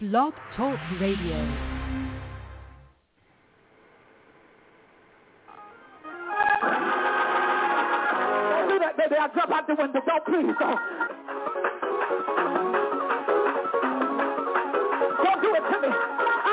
Blog Talk Radio. baby. I'll jump out the window. Don't please don't. Don't do it to me.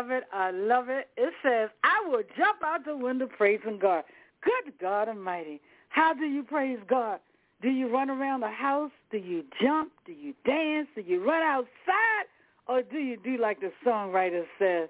Love it. I love it. It says, I will jump out the window praising God. Good God Almighty. How do you praise God? Do you run around the house? Do you jump? Do you dance? Do you run outside? Or do you do like the songwriter says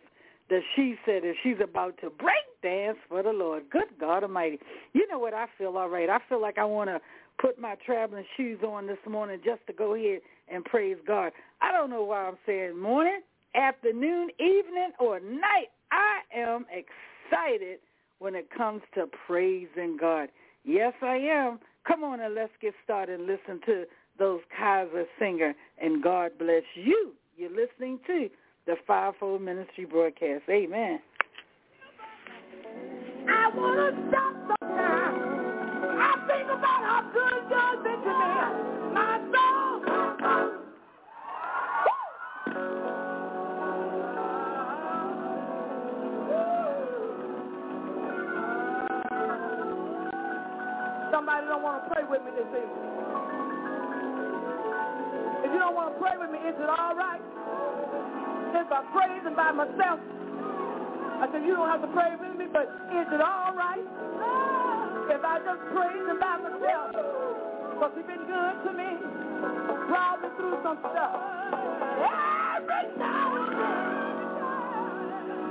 that she said that she's about to break dance for the Lord? Good God Almighty. You know what I feel all right. I feel like I want to put my traveling shoes on this morning just to go ahead and praise God. I don't know why I'm saying morning, afternoon, evening, or night. I am excited when it comes to praising God. Yes, I am. Come on and let's get started and listen to those Kaiser singer and God bless you. You're listening to the Fivefold Ministry broadcast. Amen. I want to stop. I think about how good been to me. Don't want to pray with me this evening. If you don't want to pray with me, is it all right? If I praise him by myself, I said, you don't have to pray with me, but is it all right if I just praise him by myself? Because he's been good to me. Brought me through some stuff. Every and then,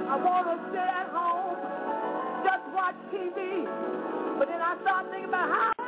I want to stay at home, just watch TV. But then I start thinking about how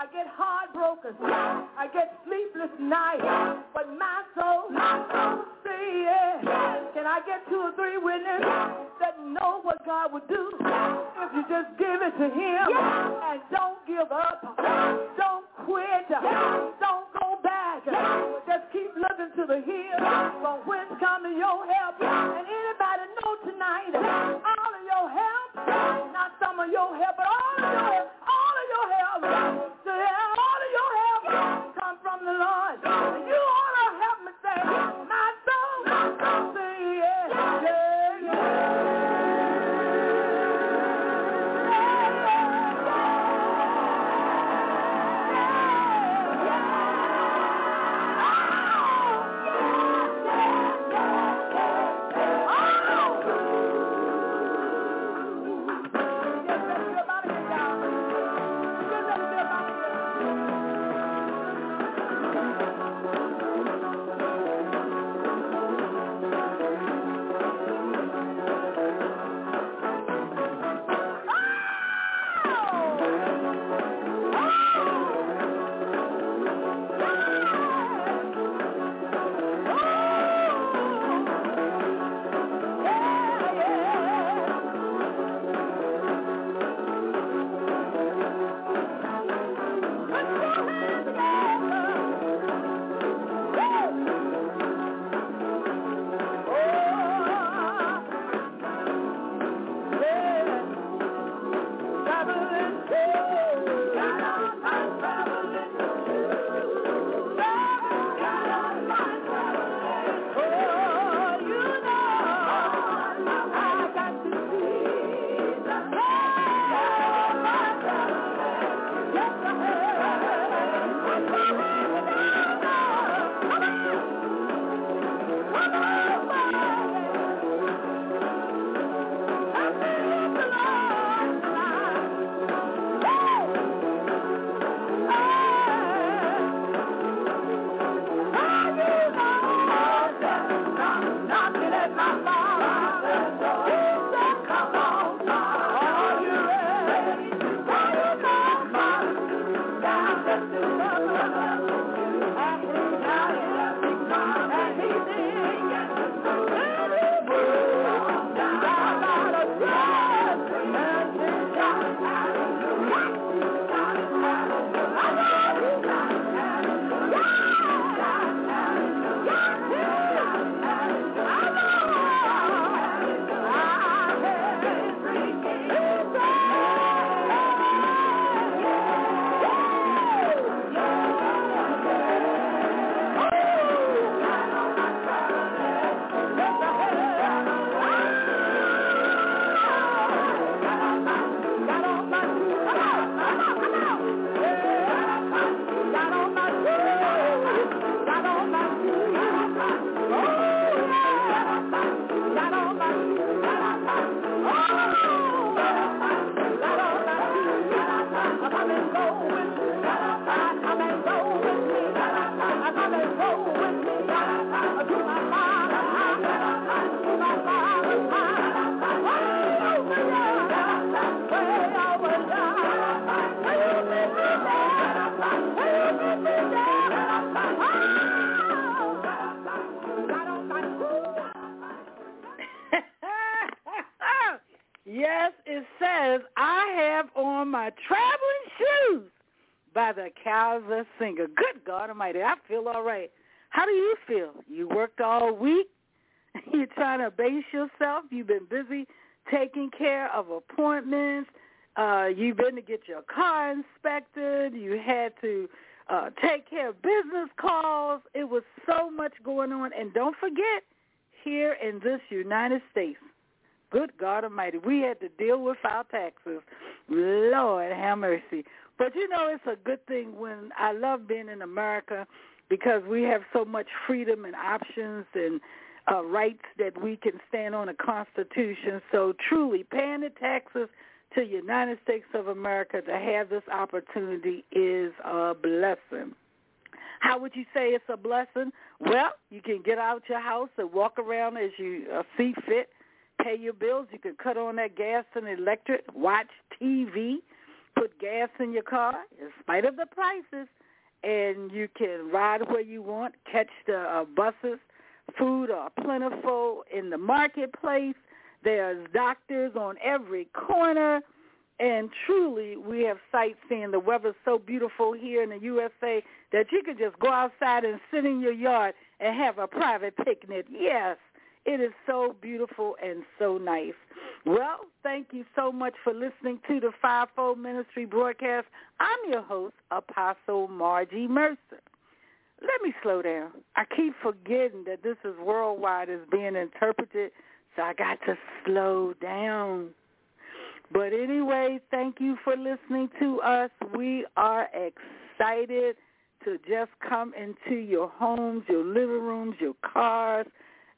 I get heartbroken. I get sleepless nights. But my soul, my soul, say yes. Can I get two or three witnesses that know what God would do if you just give it to him and don't give up. Don't quit. Don't go back. Just keep looking to the hill from whence coming your help. And anybody know tonight, all of your help, base yourself? You've been busy taking care of appointments. Uh, you've been to get your car inspected. You had to uh, take care of business calls. It was so much going on. And don't forget, here in this United States, Good God Almighty. We had to deal with our taxes. Lord have mercy. But you know, it's a good thing when I love being in America because we have so much freedom and options and uh, rights that we can stand on the Constitution. So truly, paying the taxes to the United States of America to have this opportunity is a blessing. How would you say it's a blessing? Well, you can get out your house and walk around as you uh, see fit pay your bills. You can cut on that gas and electric, watch TV, put gas in your car in spite of the prices, and you can ride where you want, catch the uh, buses. Food are plentiful in the marketplace. There's doctors on every corner. And truly, we have sightseeing. The weather's so beautiful here in the USA that you can just go outside and sit in your yard and have a private picnic. Yes, it is so beautiful and so nice. Well, thank you so much for listening to the Fivefold Ministry broadcast. I'm your host, Apostle Margie Mercer. Let me slow down. I keep forgetting that this is worldwide is being interpreted, so I got to slow down. But anyway, thank you for listening to us. We are excited to just come into your homes, your living rooms, your cars,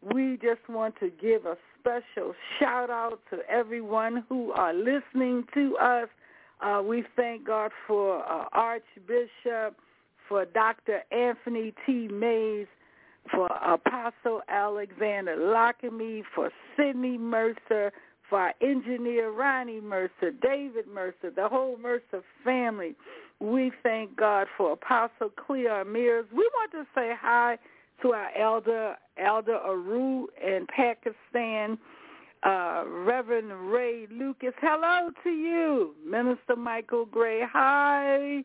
we just want to give a special shout out to everyone who are listening to us. Uh, we thank God for uh, Archbishop, for Dr. Anthony T. Mays, for Apostle Alexander Lockamy, for Sidney Mercer, for our engineer Ronnie Mercer, David Mercer, the whole Mercer family. We thank God for Apostle Cleo Mears. We want to say hi to our elder, Elder Aru in Pakistan, uh, Reverend Ray Lucas. Hello to you, Minister Michael Gray. Hi.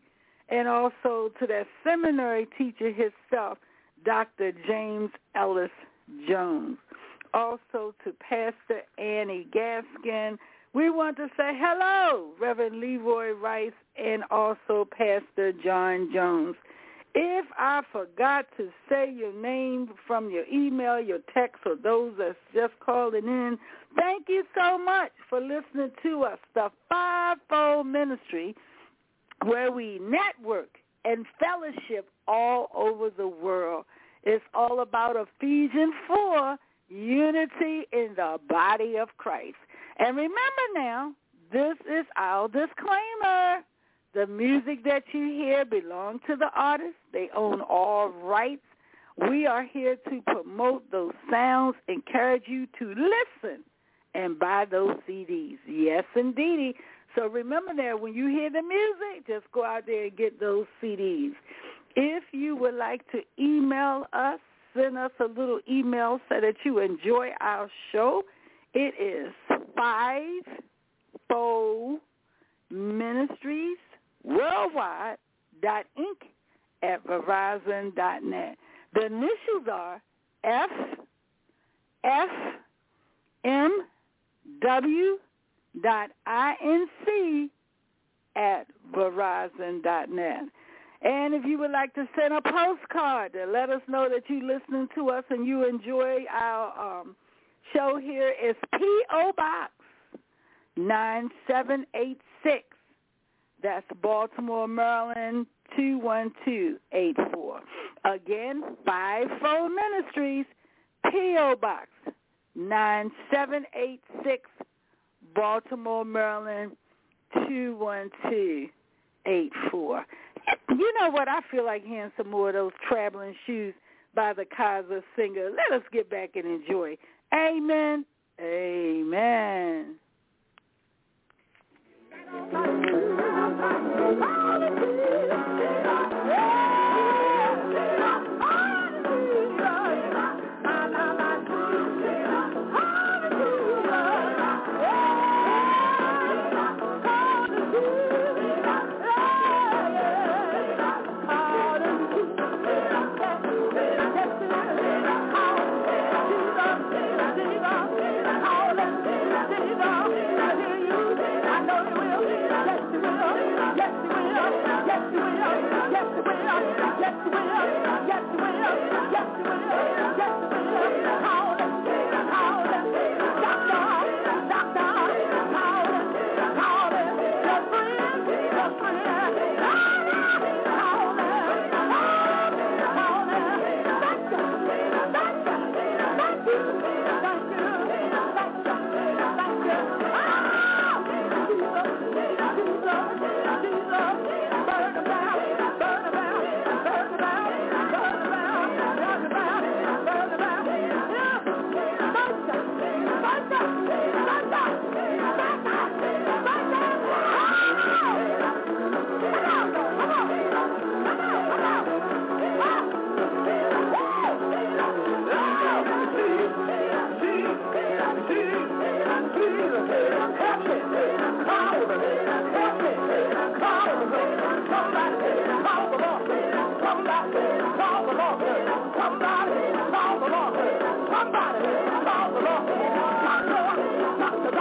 And also to that seminary teacher himself, Dr. James Ellis Jones. Also to Pastor Annie Gaskin. We want to say hello, Reverend Leroy Rice, and also Pastor John Jones. If I forgot to say your name from your email, your text, or those that's just calling in, thank you so much for listening to us, the Fivefold Ministry, where we network and fellowship all over the world. It's all about Ephesians 4, unity in the body of Christ. And remember now, this is our disclaimer. The music that you hear belongs to the artist. They own all rights. We are here to promote those sounds, encourage you to listen and buy those CDs. Yes, indeedy. So remember that when you hear the music, just go out there and get those CDs. If you would like to email us, send us a little email so that you enjoy our show. It is five fold ministries worldwide dot inc at verizon dot net. The initials are F F M W dot I N C at verizon dot net. And if you would like to send a postcard to let us know that you're listening to us and you enjoy our um, show here, it's P.O. Box 9786 that's Baltimore, Maryland, 21284. Again, Fivefold Ministries, P.O. Box 9786, Baltimore, Maryland, 21284. You know what? I feel like hearing some more of those traveling shoes. by the Kaiser Singer. Let us get back and enjoy. Amen. Amen.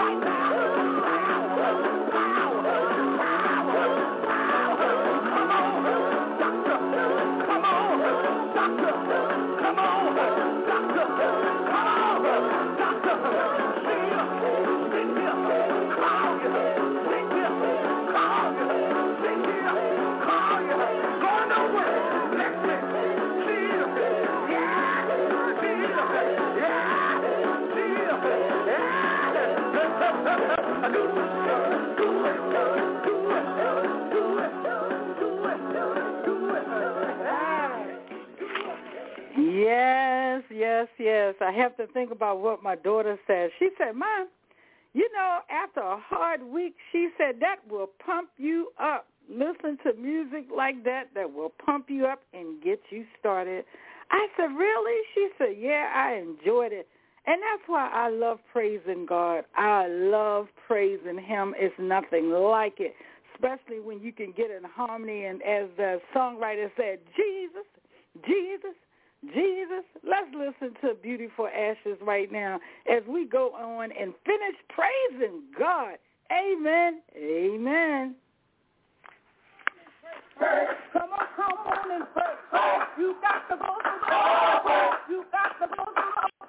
Right now. Yes, yes, yes. I have to think about what my daughter said. She said, Mom, you know, after a hard week, she said that will pump you up. Listen to music like that that will pump you up and get you started. I said, really? She said, yeah, I enjoyed it. And that's why I love praising God. I love praising him. It's nothing like it, especially when you can get in harmony. And as the songwriter said, Jesus, Jesus, Jesus. Let's listen to Beautiful Ashes right now as we go on and finish praising God. Amen. Amen. Come on, come on and pray. You got to go to You got to go to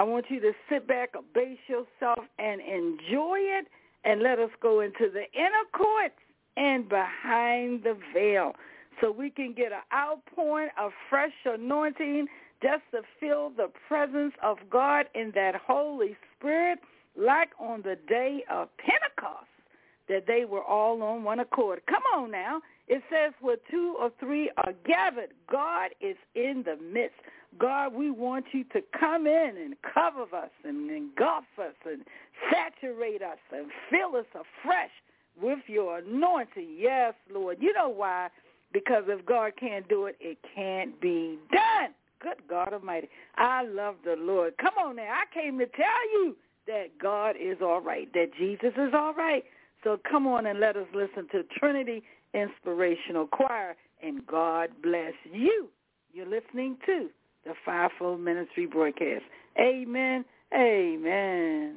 I want you to sit back, abase yourself, and enjoy it. And let us go into the inner courts and behind the veil so we can get an outpouring of fresh anointing just to feel the presence of God in that Holy Spirit like on the day of Pentecost that they were all on one accord. Come on now. It says where two or three are gathered, God is in the midst. God, we want you to come in and cover us and engulf us and saturate us and fill us afresh with your anointing. Yes, Lord. You know why? Because if God can't do it, it can't be done. Good God Almighty. I love the Lord. Come on now. I came to tell you that God is all right, that Jesus is all right. So come on and let us listen to Trinity Inspirational Choir and God bless you. You're listening to the Fivefold Ministry broadcast. Amen. Amen.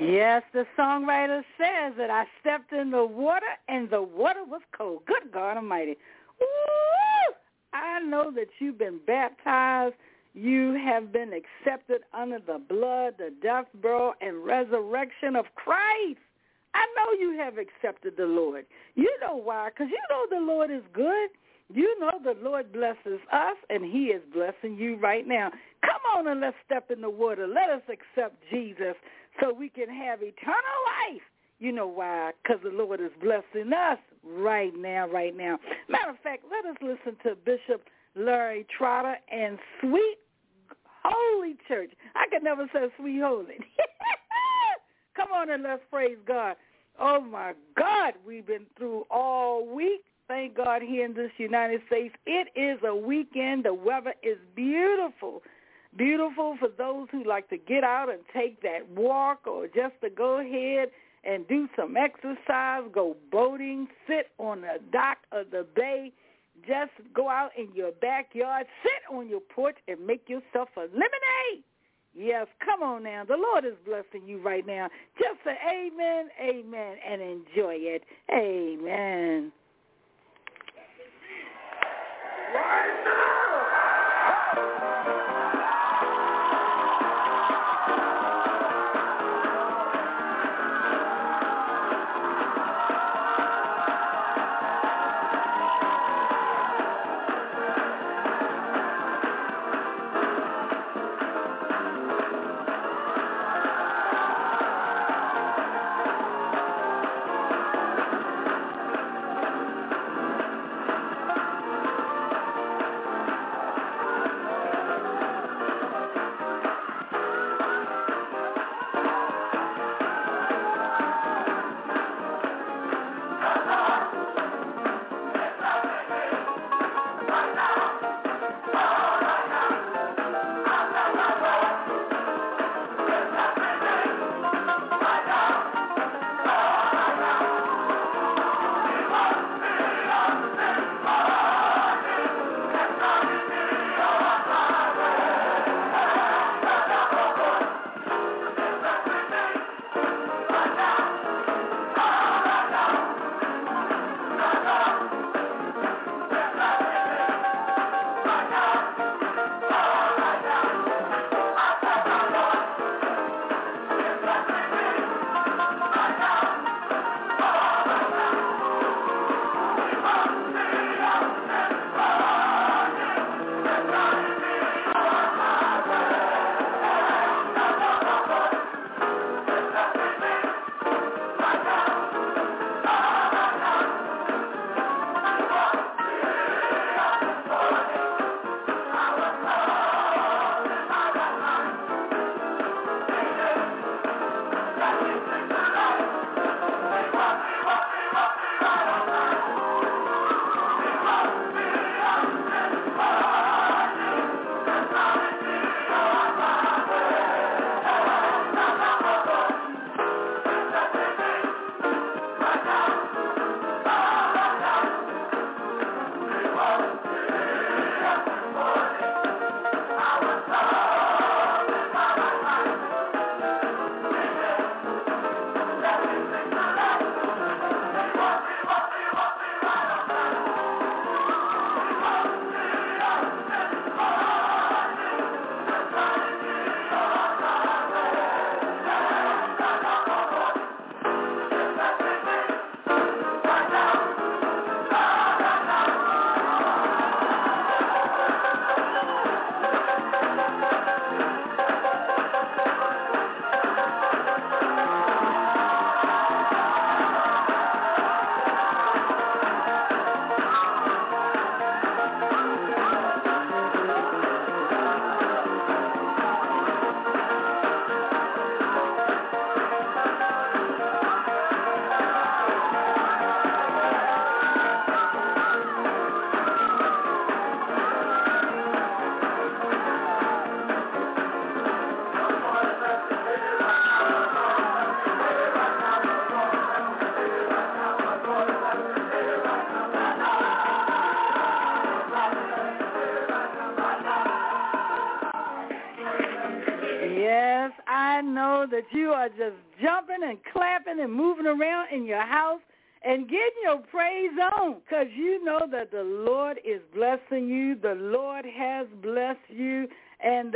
Yes, the songwriter says that I stepped in the water and the water was cold. Good God Almighty. Woo! I know that you've been baptized. You have been accepted under the blood, the death, burial, and resurrection of Christ. I know you have accepted the Lord. You know why? Because you know the Lord is good. You know the Lord blesses us, and he is blessing you right now. Come on and let's step in the water. Let us accept Jesus so we can have eternal life. You know why? Because the Lord is blessing us right now, right now. Matter of fact, let us listen to Bishop Larry Trotter and Sweet Holy Church. I could never say Sweet Holy. Come on and let's praise God. Oh my God, we've been through all week. Thank God here in this United States. It is a weekend. The weather is beautiful. Beautiful for those who like to get out and take that walk or just to go ahead and do some exercise, go boating, sit on the dock of the bay, just go out in your backyard, sit on your porch and make yourself a lemonade. Yes, come on now. The Lord is blessing you right now. Just say amen, amen, and enjoy it. Amen. Right now.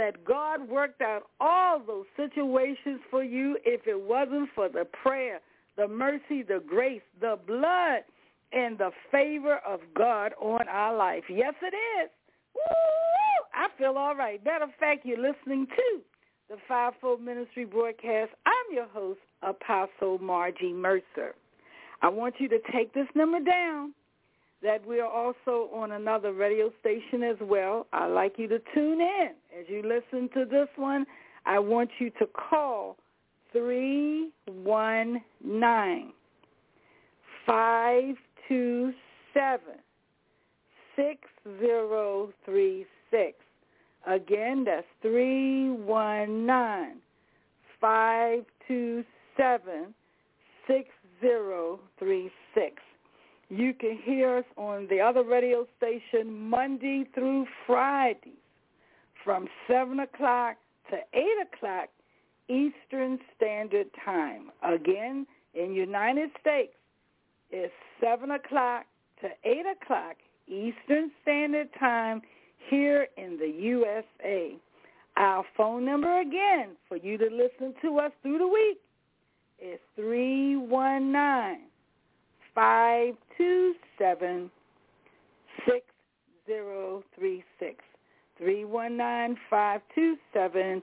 That God worked out all those situations for you if it wasn't for the prayer, the mercy, the grace, the blood, and the favor of God on our life. Yes, it is. Woo! I feel all right. Matter of fact, you're listening to the Fivefold Ministry broadcast. I'm your host, Apostle Margie Mercer. I want you to take this number down that we are also on another radio station as well. I'd like you to tune in. As you listen to this one, I want you to call 319 527 6036. Again, that's 319 527 6036. You can hear us on the other radio station Monday through Friday from 7 o'clock to 8 o'clock Eastern Standard Time. Again, in United States, it's 7 o'clock to 8 o'clock Eastern Standard Time here in the USA. Our phone number again for you to listen to us through the week is 319 527 6036. 319 527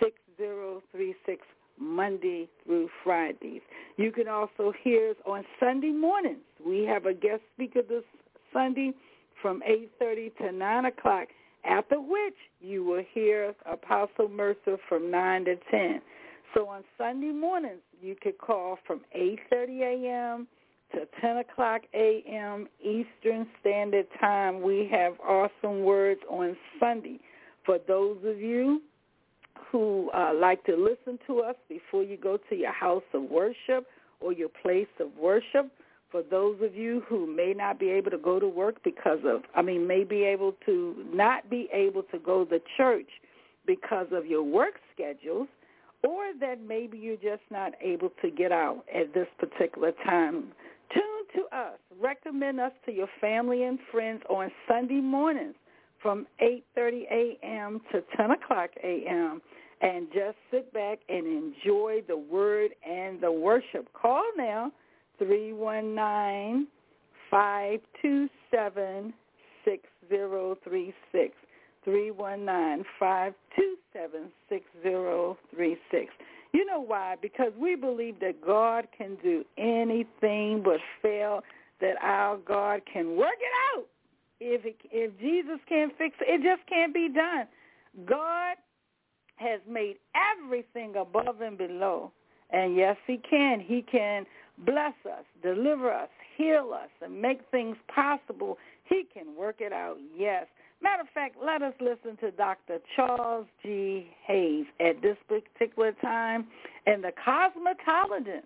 6036 Monday through Fridays. You can also hear us on Sunday mornings. We have a guest speaker this Sunday from 8.30 to 9 o'clock, after which you will hear Apostle Mercer from 9 to 10. So on Sunday mornings, you could call from 8.30 a.m. to 10 o'clock a.m. Eastern Standard Time. We have awesome words on Sunday. For those of you who uh, like to listen to us before you go to your house of worship or your place of worship, for those of you who may not be able to go to work because of, I mean, may be able to not be able to go to church because of your work schedules, or that maybe you're just not able to get out at this particular time, to us. Recommend us to your family and friends on Sunday mornings from 8.30 a.m. to 10 o'clock a.m. and just sit back and enjoy the word and the worship. Call now, 319 527 6036. 319-527-6036. You know why? Because we believe that God can do anything but fail, that our God can work it out. If it, if Jesus can't fix it, it just can't be done. God has made everything above and below. And yes, he can. He can bless us, deliver us, heal us, and make things possible. He can work it out, yes. Matter of fact, let us listen to Dr. Charles G. Hayes at this particular time in the Cosmopolitan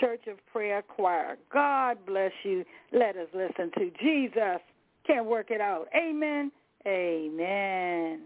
Church of Prayer Choir. God bless you. Let us listen to Jesus Can't work it out. Amen. Amen.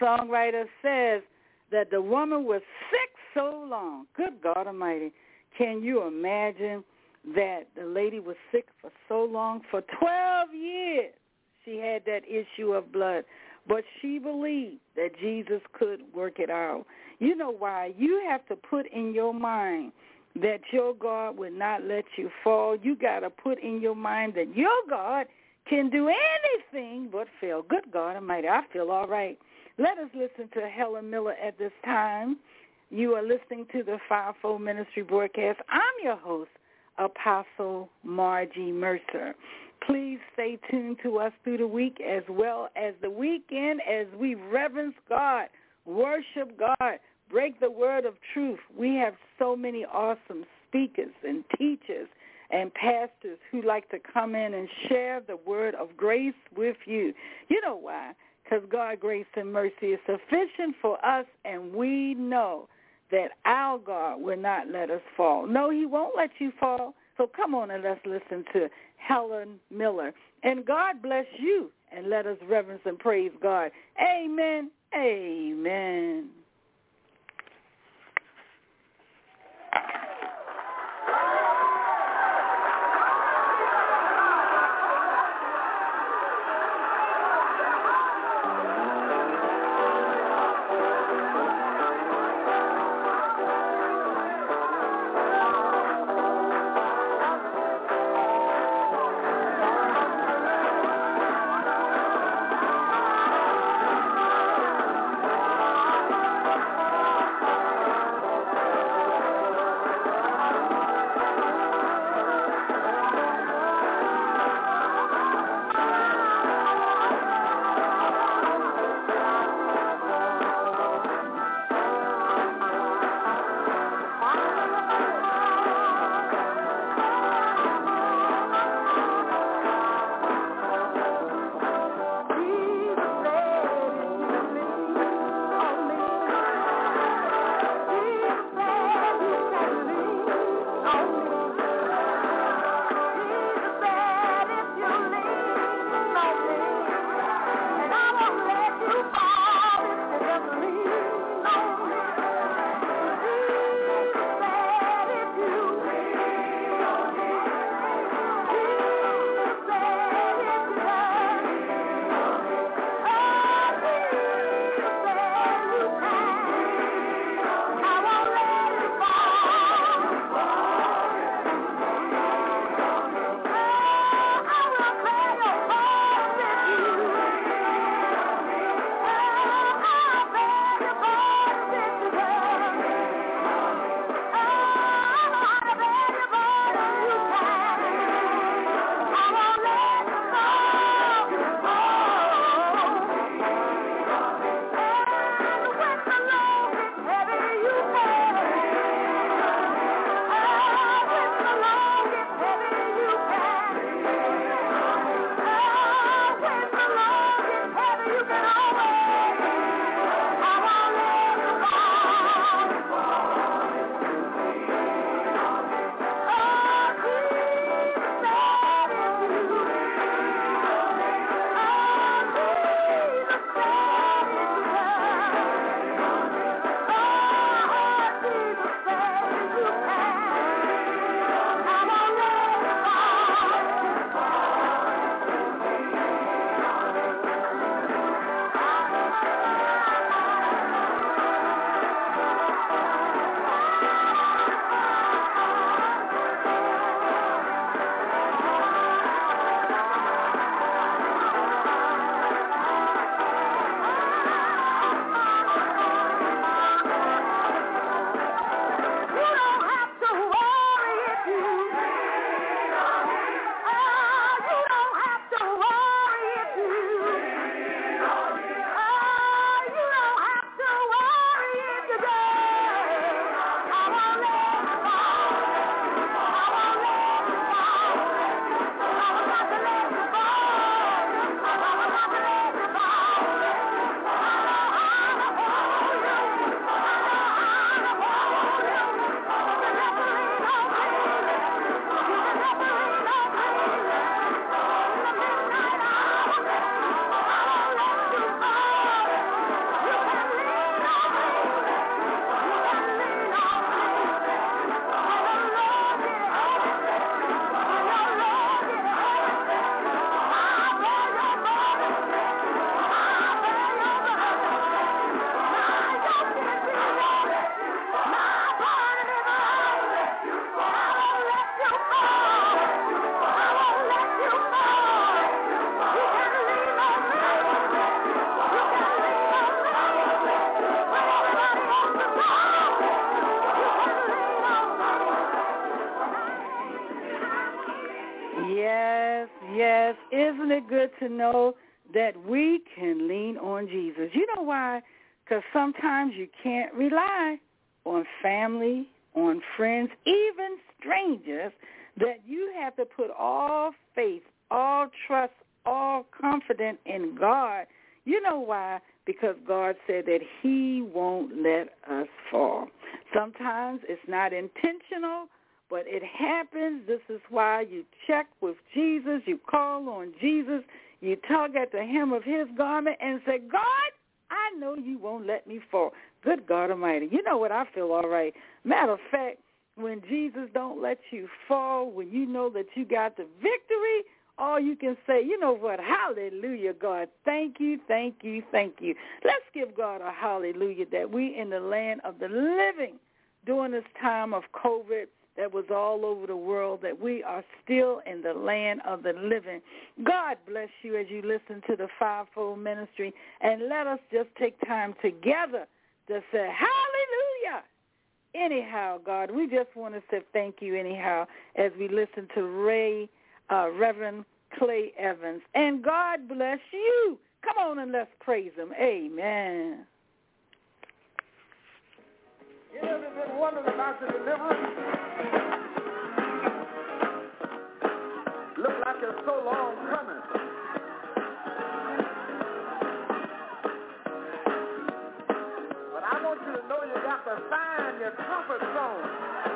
Songwriter says that the woman was sick so long. Good God Almighty. Can you imagine that the lady was sick for so long? For 12 years she had that issue of blood. But she believed that Jesus could work it out. You know why? You have to put in your mind that your God would not let you fall. You got to put in your mind that your God can do anything but fail. Good God Almighty, I feel all right. Let us listen to Helen Miller at this time. You are listening to the Fivefold Ministry broadcast. I'm your host, Apostle Margie Mercer. Please stay tuned to us through the week as well as the weekend as we reverence God, worship God, break the word of truth. We have so many awesome speakers and teachers and pastors who like to come in and share the word of grace with you. You know why? Because God's grace and mercy is sufficient for us, and we know that our God will not let us fall. No, he won't let you fall. So come on and let's listen to Helen Miller. And God bless you, and let us reverence and praise God. Amen. Amen. To know that we can lean on Jesus? You know why? Because sometimes you can't rely on family, on friends, even strangers, that you have to put all faith, all trust, all confidence in God. You know why? Because God said that he won't let us fall. Sometimes it's not intentional, but it happens. This is why you check with Jesus, you call on Jesus, you tug at the hem of his garment and say, God, I know you won't let me fall. Good God Almighty. You know what? I feel all right. Matter of fact, when Jesus don't let you fall, when you know that you got the victory, all you can say, you know what? Hallelujah, God. Thank you, thank you, thank you. Let's give God a hallelujah that we in the land of the living during this time of COVID that was all over the world, that we are still in the land of the living. God bless you as you listen to the fivefold ministry, and let us just take time together to say, hallelujah. Anyhow, God, we just want to say thank you anyhow as we listen to Ray, uh, Reverend Clay Evans. And God bless you. Come on and let's praise him. Amen. Been? Look like it's so long coming. But I want you to know you got to find your comfort zone.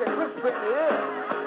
Of you where he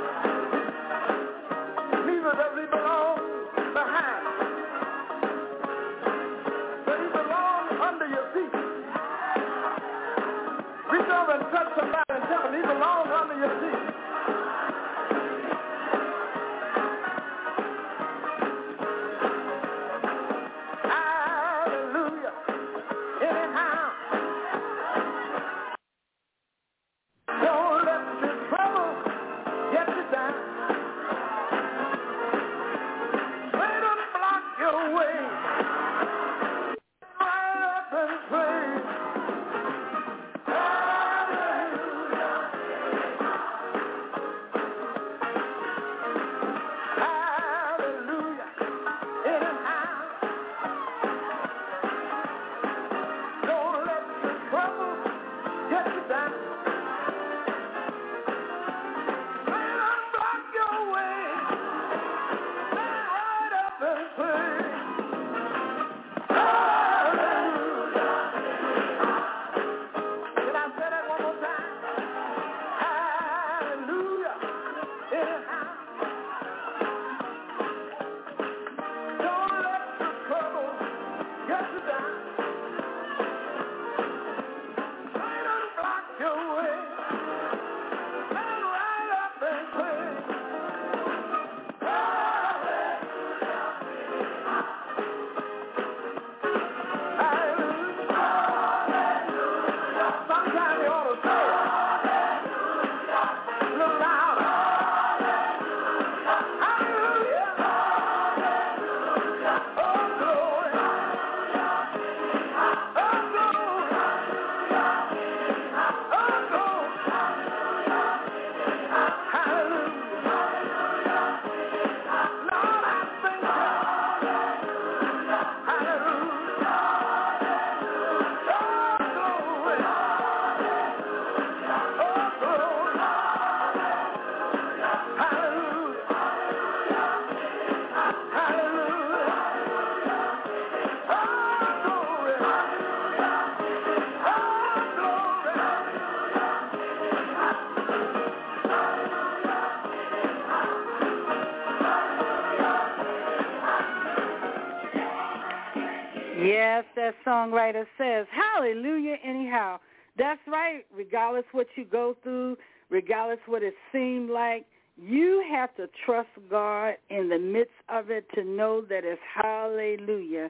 regardless what you go through, regardless what it seemed like, you have to trust God in the midst of it to know that it's hallelujah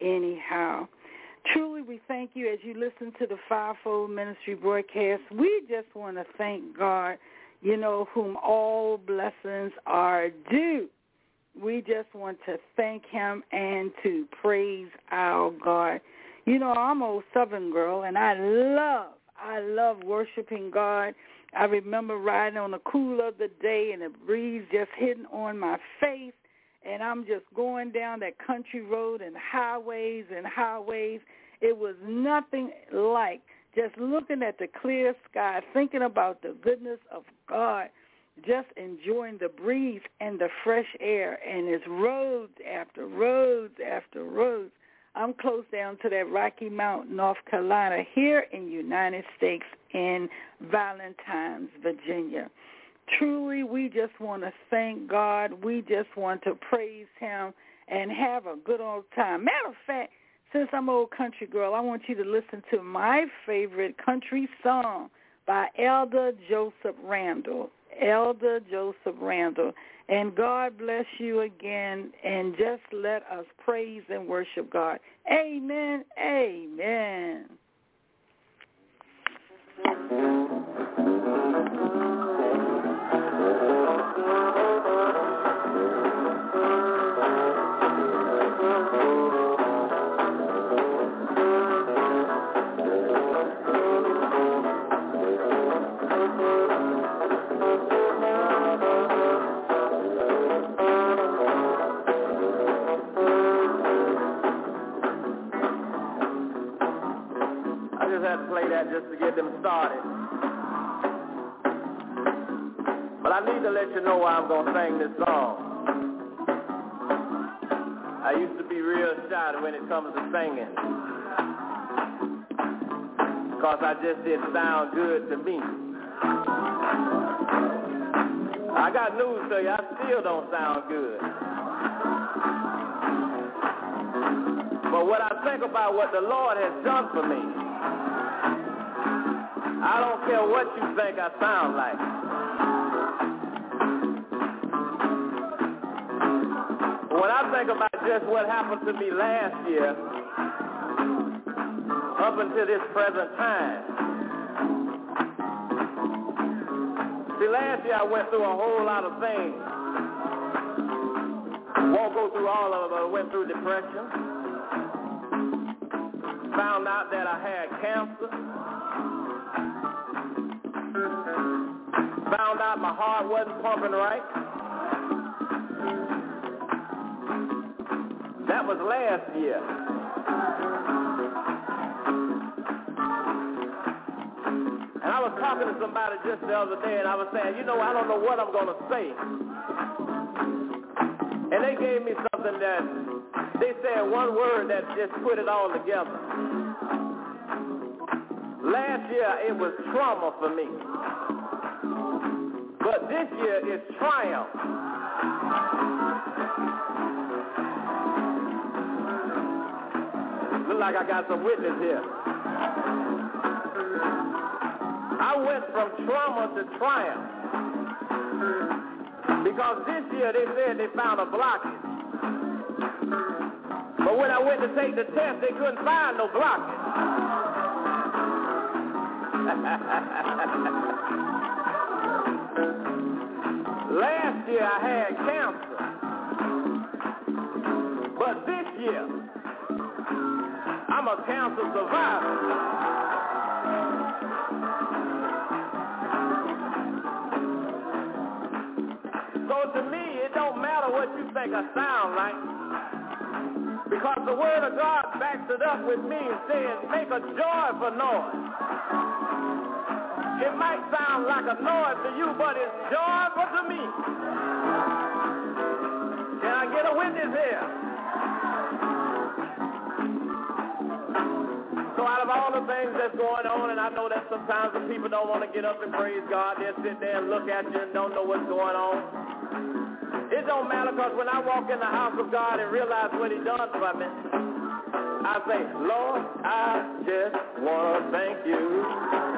anyhow. Truly, we thank you as you listen to the Fivefold Ministry broadcast. We just want to thank God. you know, whom all blessings are due. We just want to thank him and to praise our God. You know, I'm a Southern girl, and I love, I love worshiping God. I remember riding on the cool of the day and the breeze just hitting on my face, and I'm just going down that country road and highways and highways. It was nothing like just looking at the clear sky, thinking about the goodness of God, just enjoying the breeze and the fresh air, and it's roads after roads after roads. I'm close down to that Rocky Mountain, North Carolina, here in United States in Valentine's, Virginia. Truly, we just want to thank God. We just want to praise him and have a good old time. Matter of fact, since I'm old country girl, I want you to listen to my favorite country song by Elder Joseph Randall. Elder Joseph Randall. And God bless you again, and just let us praise and worship God. Amen. Amen. Just to get them started. But I need to let you know why I'm going to sing this song. I used to be real shy when it comes to singing. Because I just didn't sound good to me. I got news to you. I still don't sound good. But when I think about what the Lord has done for me, I don't care what you think I sound like. When I think about just what happened to me last year, up until this present time, see, last year I went through a whole lot of things. Won't go through all of them, but I went through depression. Found out that I had cancer. My heart wasn't pumping right. That was last year. And I was talking to somebody just the other day, and I was saying, you know, I don't know what I'm going to say. And they gave me something that they said one word that just put it all together. Last year, it was trauma for me. But this year is triumph. Look like I got some witness here. I went from trauma to triumph. Because this year they said they found a blockage. But when I went to take the test, they couldn't find no blockage. year I had cancer. But this year, I'm a cancer survivor. So to me, it don't matter what you think I sound like. Because the word of God backs it up with me and says, make a joyful noise. It might sound like a noise to you, but it's joyful to me. Can I get a witness here? So out of all the things that's going on, and I know that sometimes the people don't want to get up and praise God. They'll sit there and look at you and don't know what's going on. It don't matter because when I walk in the house of God and realize what he done for me, I say, Lord, I just want to thank you.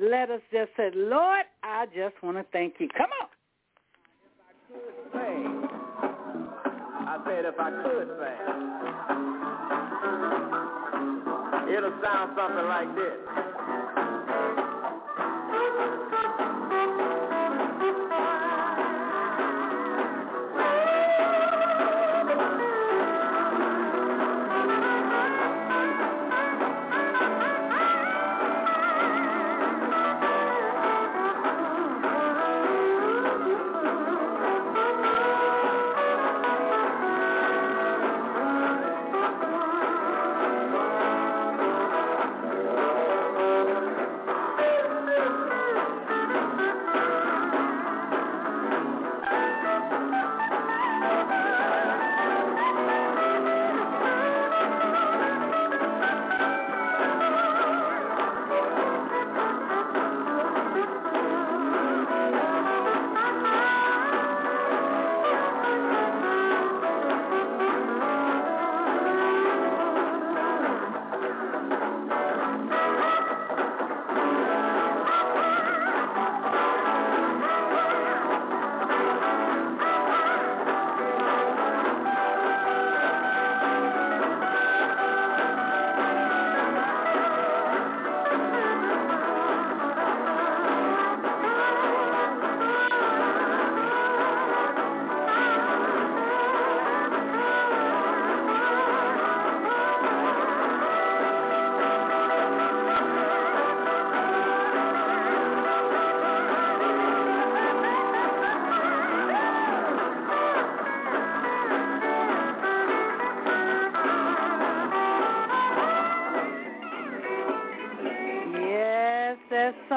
Let us just say, Lord, I just want to thank you. Come on. I said if I could sing, it'll sound something like this.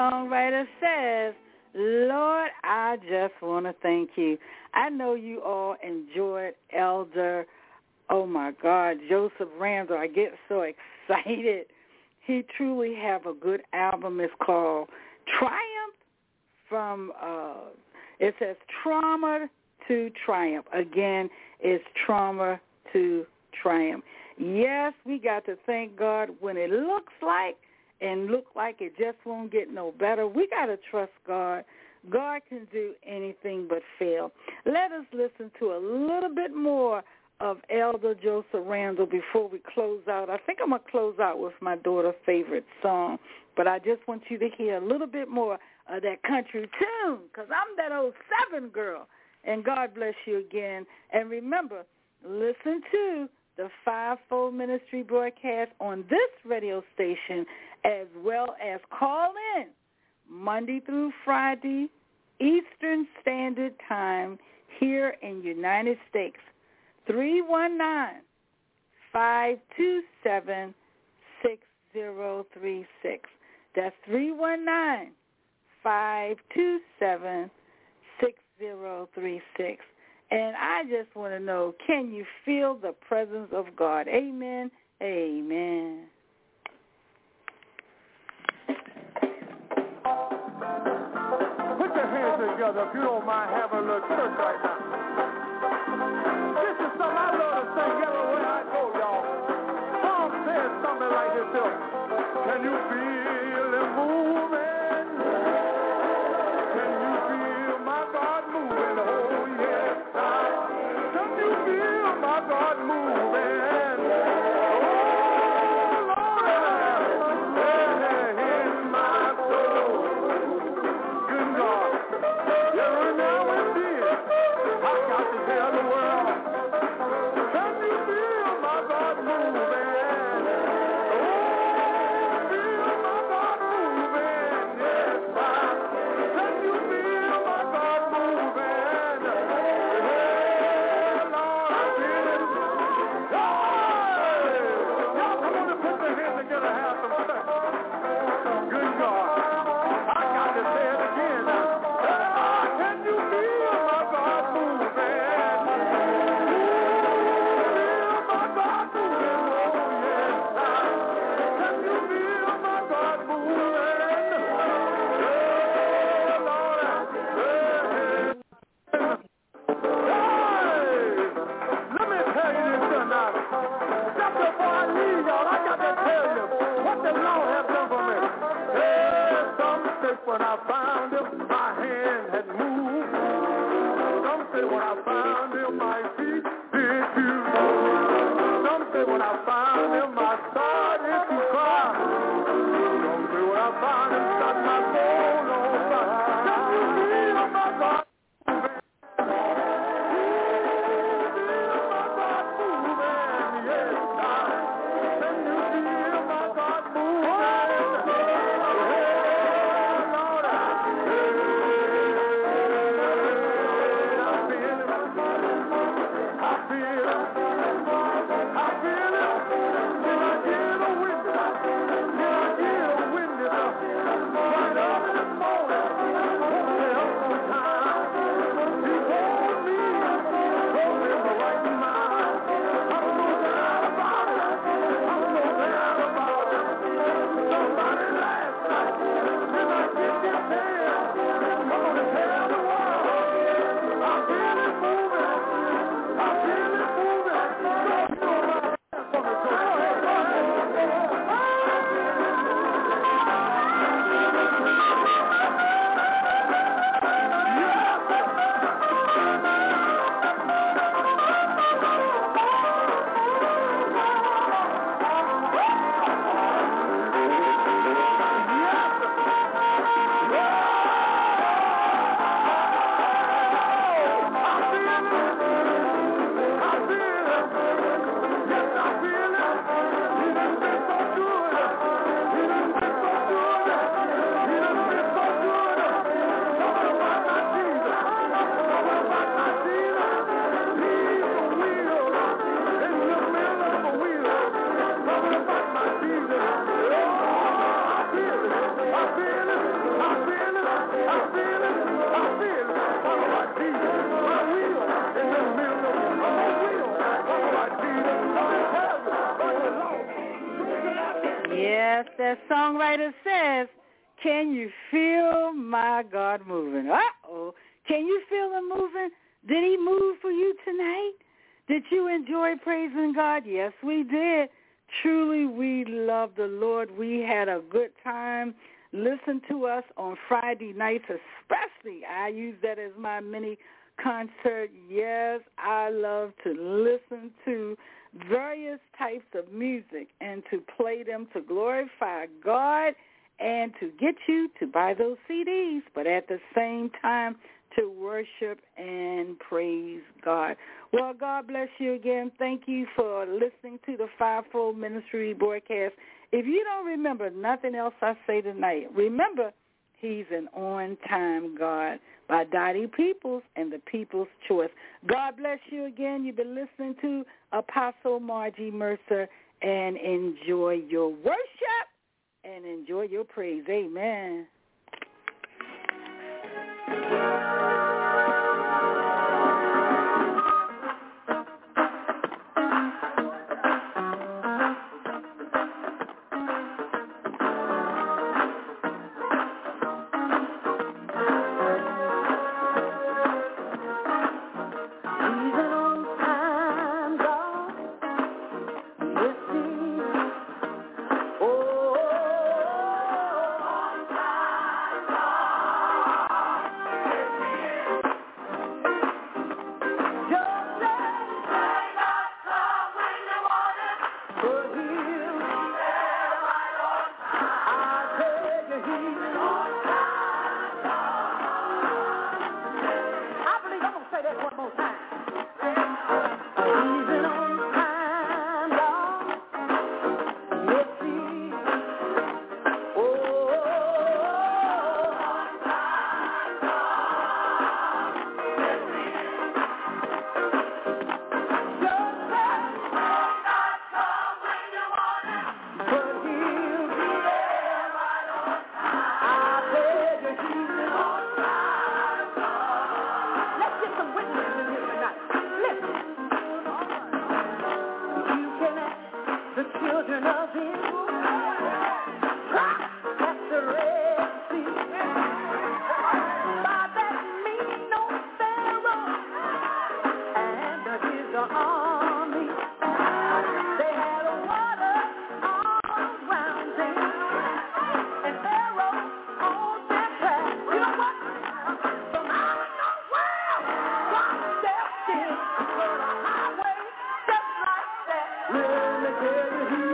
Songwriter says, Lord, I just want to thank you. I know you all enjoyed Elder, oh my God, Joseph Randall. I get so excited. He truly have a good album. It's called Triumph from, uh, it says Trauma to Triumph. Again, it's Trauma to Triumph. Yes, we got to thank God when it looks like and look like it just won't get no better. We got to trust God. God can do anything but fail. Let us listen to a little bit more of Elder Joseph Randall before we close out. I think I'm going to close out with my daughter's favorite song, but I just want you to hear a little bit more of that country tune because I'm that old seven girl. And God bless you again. And remember, listen to the Fivefold Ministry broadcast on this radio station as well as call in Monday through Friday, Eastern Standard Time here in United States. 319-527-6036. That's 319-527-6036. And I just want to know, can you feel the presence of God? Amen. Amen. Together if you don't mind having a little church right now. This is something I love to sing everywhere I go, y'all. Song says something like this here. Can you feel can you feel my God moving? Uh-oh. Can you feel him moving? Did he move for you tonight? Did you enjoy praising God? Yes, we did. Truly, we love the Lord. We had a good time. Listen to us on Friday nights, especially. I use that as my mini concert. Yes, I love to listen to various types of music and to play them to glorify God and to get you to buy those CDs, but at the same time to worship and praise God. Well, God bless you again. Thank you for listening to the Fivefold Ministry broadcast. If you don't remember nothing else I say tonight, remember He's an on-time God by Dottie Peoples and the People's Choice. God bless you again. You've been listening to Apostle Margie Mercer and enjoy your worship and enjoy your praise. Amen. Pedro Rio.